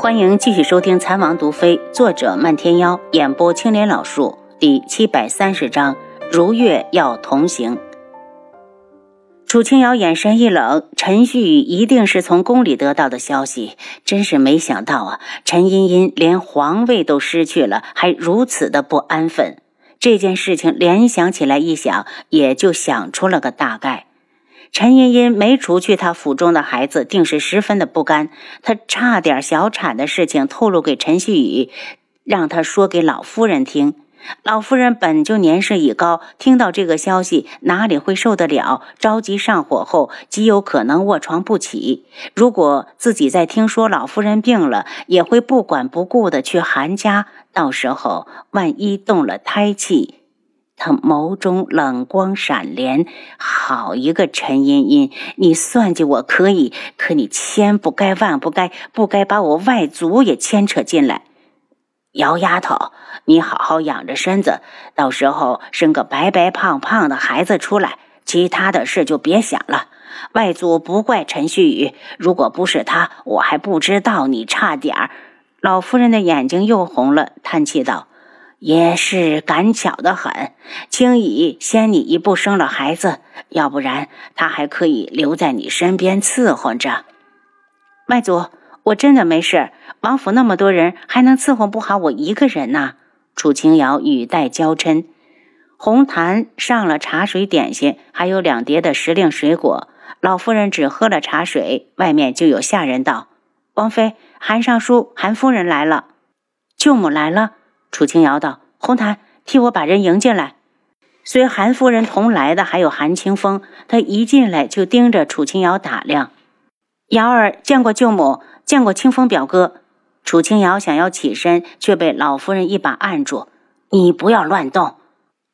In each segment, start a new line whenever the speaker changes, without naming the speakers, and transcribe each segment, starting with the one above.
欢迎继续收听《残王毒妃》，作者漫天妖，演播青莲老树，第七百三十章：如月要同行。楚清瑶眼神一冷，陈旭宇一定是从宫里得到的消息，真是没想到啊！陈茵茵连皇位都失去了，还如此的不安分。这件事情联想起来一想，也就想出了个大概。陈茵茵没除去她府中的孩子，定是十分的不甘。她差点小产的事情透露给陈旭宇，让他说给老夫人听。老夫人本就年事已高，听到这个消息哪里会受得了？着急上火后，极有可能卧床不起。如果自己再听说老夫人病了，也会不管不顾的去韩家。到时候万一动了胎气。他眸中冷光闪连，好一个陈茵茵！你算计我可以，可你千不该万不该，不该把我外祖也牵扯进来。姚丫头，你好好养着身子，到时候生个白白胖胖的孩子出来，其他的事就别想了。外祖不怪陈旭宇，如果不是他，我还不知道你差点儿。老夫人的眼睛又红了，叹气道。也是赶巧的很，青姨先你一步生了孩子，要不然他还可以留在你身边伺候着。外祖，我真的没事，王府那么多人，还能伺候不好我一个人呢？楚清瑶语带娇嗔。红檀上了茶水点心，还有两碟的时令水果。老夫人只喝了茶水，外面就有下人道：“王妃，韩尚书、韩夫人来了，舅母来了。”楚清瑶道：“红檀，替我把人迎进来。”随韩夫人同来的还有韩清风，他一进来就盯着楚清瑶打量。瑶儿见过舅母，见过清风表哥。楚清瑶想要起身，却被老夫人一把按住：“你不要乱动。”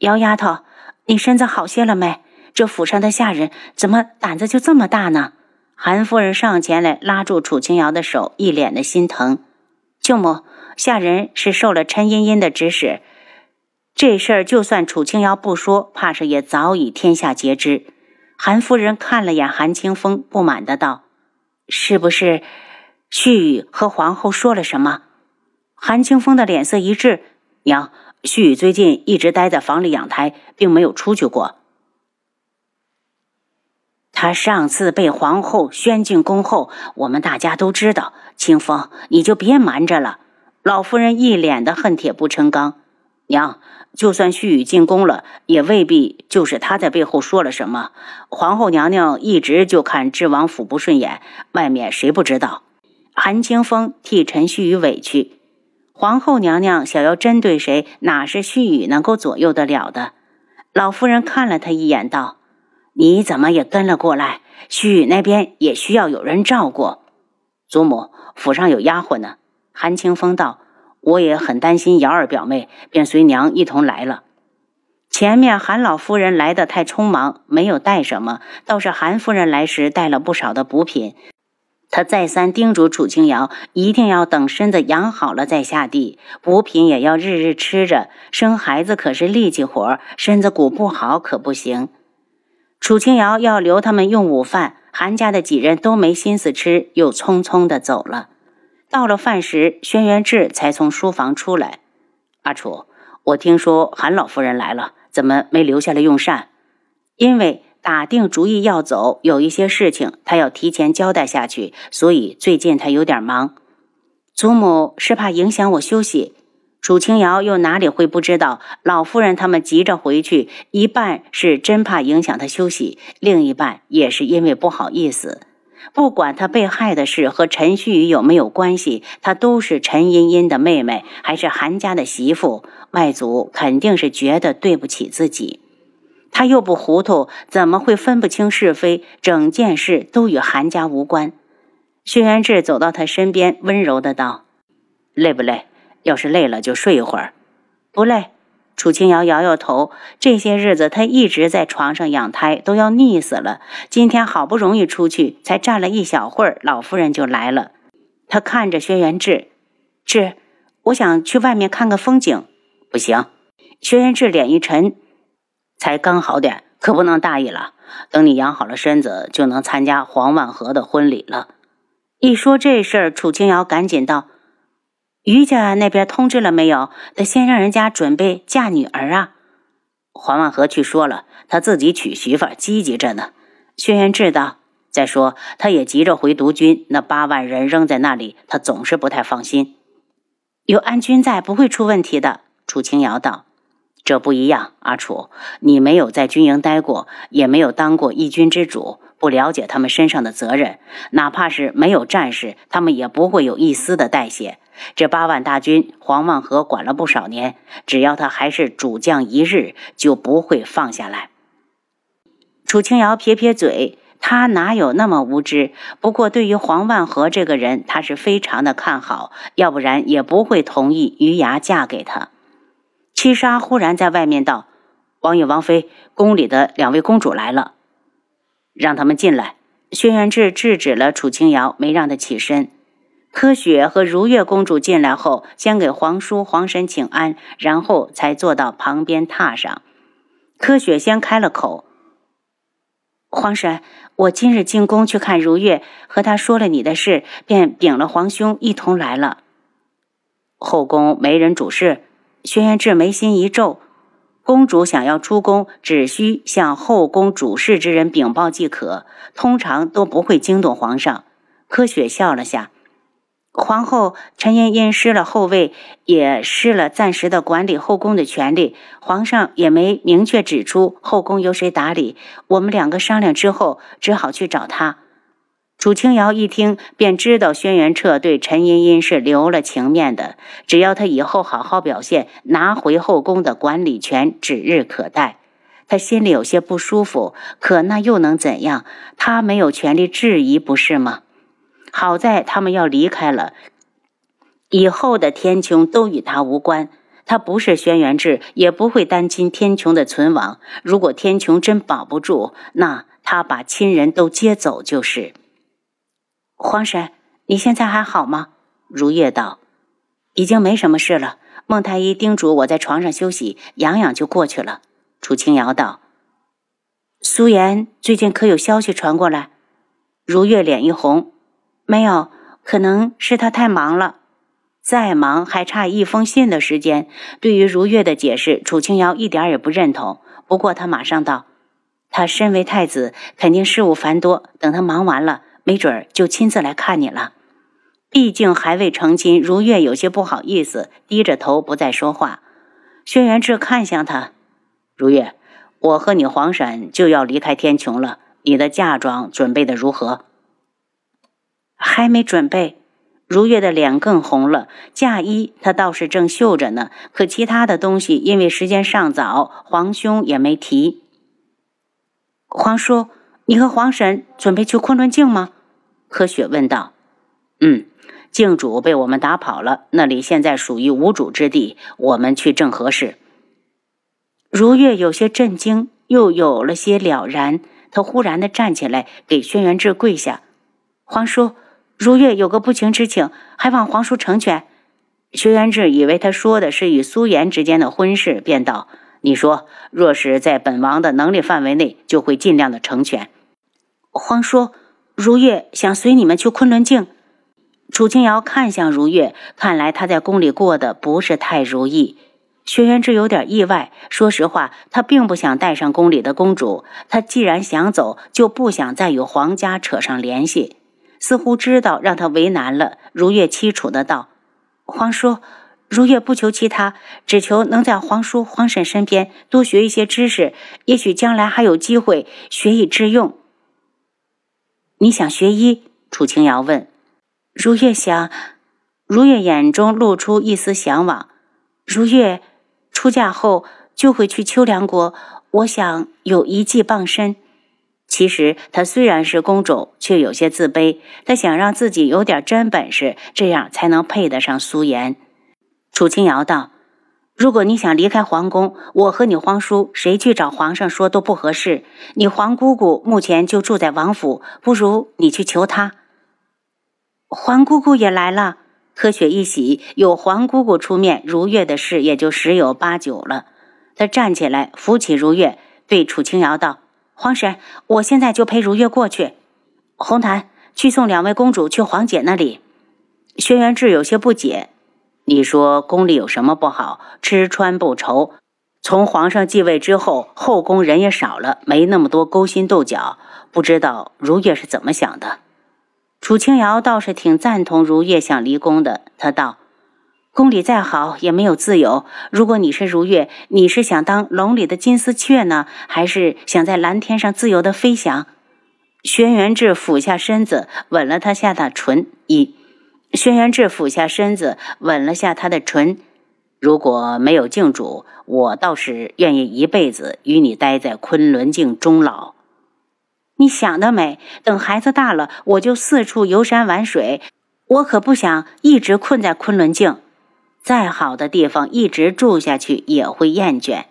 姚丫头，你身子好些了没？这府上的下人怎么胆子就这么大呢？韩夫人上前来拉住楚清瑶的手，一脸的心疼。舅母。下人是受了陈茵茵的指使，这事儿就算楚清瑶不说，怕是也早已天下皆知。韩夫人看了眼韩清风，不满的道：“是不是旭宇和皇后说了什么？”韩清风的脸色一滞：“娘，旭宇最近一直待在房里养胎，并没有出去过。他上次被皇后宣进宫后，我们大家都知道。清风，你就别瞒着了。”老夫人一脸的恨铁不成钢，娘，就算旭宇进宫了，也未必就是他在背后说了什么。皇后娘娘一直就看智王府不顺眼，外面谁不知道？韩清风替陈旭宇委屈，皇后娘娘想要针对谁，哪是旭宇能够左右得了的？老夫人看了他一眼，道：“你怎么也跟了过来？旭宇那边也需要有人照顾。祖母府上有丫鬟呢。”韩清风道：“我也很担心瑶儿表妹，便随娘一同来了。前面韩老夫人来的太匆忙，没有带什么，倒是韩夫人来时带了不少的补品。她再三叮嘱楚清瑶，一定要等身子养好了再下地，补品也要日日吃着。生孩子可是力气活，身子骨不好可不行。楚清瑶要留他们用午饭，韩家的几人都没心思吃，又匆匆的走了。”到了饭时，轩辕志才从书房出来。阿楚，我听说韩老夫人来了，怎么没留下来用膳？因为打定主意要走，有一些事情他要提前交代下去，所以最近他有点忙。祖母是怕影响我休息。楚清瑶又哪里会不知道，老夫人他们急着回去，一半是真怕影响他休息，另一半也是因为不好意思。不管他被害的事和陈旭宇有没有关系，她都是陈茵茵的妹妹，还是韩家的媳妇，外祖肯定是觉得对不起自己。他又不糊涂，怎么会分不清是非？整件事都与韩家无关。轩辕志走到他身边，温柔的道：“累不累？要是累了，就睡一会儿。不累。”楚清瑶摇摇头，这些日子她一直在床上养胎，都要腻死了。今天好不容易出去，才站了一小会儿，老夫人就来了。她看着轩辕志，志，我想去外面看个风景。不行。轩辕志脸一沉，才刚好点，可不能大意了。等你养好了身子，就能参加黄万和的婚礼了。一说这事儿，楚清瑶赶紧道：“于家那边通知了没有？得先让人家准备嫁女儿啊。
黄万和去说了，他自己娶媳妇积极着呢。
轩辕志道：“
再说他也急着回督军，那八万人扔在那里，他总是不太放心。
有安军在，不会出问题的。”楚清瑶道：“
这不一样，阿楚，你没有在军营待过，也没有当过一军之主。”不了解他们身上的责任，哪怕是没有战士，他们也不会有一丝的代谢。这八万大军，黄万和管了不少年，只要他还是主将一日，就不会放下来。
楚清瑶撇撇嘴，他哪有那么无知？不过对于黄万和这个人，他是非常的看好，要不然也不会同意余牙嫁给他。七杀忽然在外面道：“
王爷、王妃，宫里的两位公主来了。”
让他们进来。轩辕志制止了楚清瑶，没让他起身。柯雪和如月公主进来后，先给皇叔、皇婶请安，然后才坐到旁边榻上。柯雪先开了口：“皇婶，我今日进宫去看如月，和她说了你的事，便禀了皇兄，一同来了。
后宫没人主事。”
轩辕志眉心一皱。公主想要出宫，只需向后宫主事之人禀报即可，通常都不会惊动皇上。柯雪笑了下，皇后陈茵茵失了后位，也失了暂时的管理后宫的权利。皇上也没明确指出后宫由谁打理。我们两个商量之后，只好去找他。楚清瑶一听，便知道轩辕彻对陈茵茵是留了情面的。只要他以后好好表现，拿回后宫的管理权指日可待。他心里有些不舒服，可那又能怎样？他没有权利质疑，不是吗？好在他们要离开了，以后的天穹都与他无关。他不是轩辕志，也不会担心天穹的存亡。如果天穹真保不住，那他把亲人都接走就是。皇婶，你现在还好吗？如月道：“已经没什么事了。孟太医叮嘱我在床上休息，养养就过去了。”楚清瑶道：“苏颜最近可有消息传过来？”如月脸一红：“没有，可能是他太忙了。再忙还差一封信的时间。”对于如月的解释，楚清瑶一点也不认同。不过他马上道：“他身为太子，肯定事务繁多。等他忙完了。”没准儿就亲自来看你了，毕竟还未成亲。如月有些不好意思，低着头不再说话。轩辕志看向他，
如月，我和你皇婶就要离开天穹了，你的嫁妆准备的如何？
还没准备。如月的脸更红了，嫁衣她倒是正绣着呢，可其他的东西因为时间尚早，皇兄也没提。皇叔。你和皇婶准备去昆仑镜吗？柯雪问道。
嗯，镜主被我们打跑了，那里现在属于无主之地，我们去正合适。
如月有些震惊，又有了些了然。他忽然的站起来，给轩辕志跪下：“皇叔，如月有个不情之请，还望皇叔成全。”
轩辕志以为他说的是与苏颜之间的婚事，便道。你说，若是在本王的能力范围内，就会尽量的成全。
皇叔，如月想随你们去昆仑镜。楚清瑶看向如月，看来他在宫里过得不是太如意。轩辕志有点意外，说实话，他并不想带上宫里的公主。他既然想走，就不想再与皇家扯上联系。似乎知道让他为难了，如月凄楚的道：“皇叔。”如月不求其他，只求能在皇叔、皇婶身边多学一些知识，也许将来还有机会学以致用。你想学医？楚清瑶问。如月想，如月眼中露出一丝向往。如月出嫁后就会去秋凉国，我想有一技傍身。其实她虽然是公主，却有些自卑。她想让自己有点真本事，这样才能配得上苏颜。楚清瑶道：“如果你想离开皇宫，我和你皇叔谁去找皇上说都不合适。你皇姑姑目前就住在王府，不如你去求她。”皇姑姑也来了，柯雪一喜，有皇姑姑出面，如月的事也就十有八九了。她站起来，扶起如月，对楚清瑶道：“皇婶，我现在就陪如月过去。红檀，去送两位公主去皇姐那里。”轩辕志有些不解。
你说宫里有什么不好？吃穿不愁。从皇上继位之后，后宫人也少了，没那么多勾心斗角。不知道如月是怎么想的？
楚清瑶倒是挺赞同如月想离宫的。他道：“宫里再好也没有自由。如果你是如月，你是想当笼里的金丝雀呢，还是想在蓝天上自由的飞翔？”轩辕志俯下身子吻了他下的唇。一，轩辕志俯下身子吻了下她的唇。
如果没有靖主，我倒是愿意一辈子与你待在昆仑镜终老。
你想得美！等孩子大了，我就四处游山玩水。我可不想一直困在昆仑镜。再好的地方，一直住下去也会厌倦。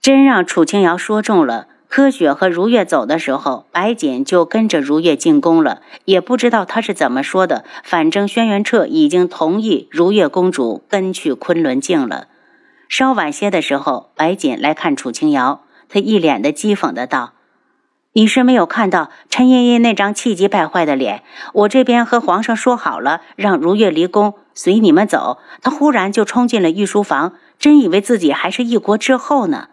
真让楚清瑶说中了。柯雪和如月走的时候，白锦就跟着如月进宫了。也不知道他是怎么说的，反正轩辕彻已经同意如月公主跟去昆仑镜了。稍晚些的时候，白锦来看楚清瑶，他一脸的讥讽的道：“你是没有看到陈茵茵那张气急败坏的脸？我这边和皇上说好了，让如月离宫，随你们走。他忽然就冲进了御书房，真以为自己还是一国之后呢。”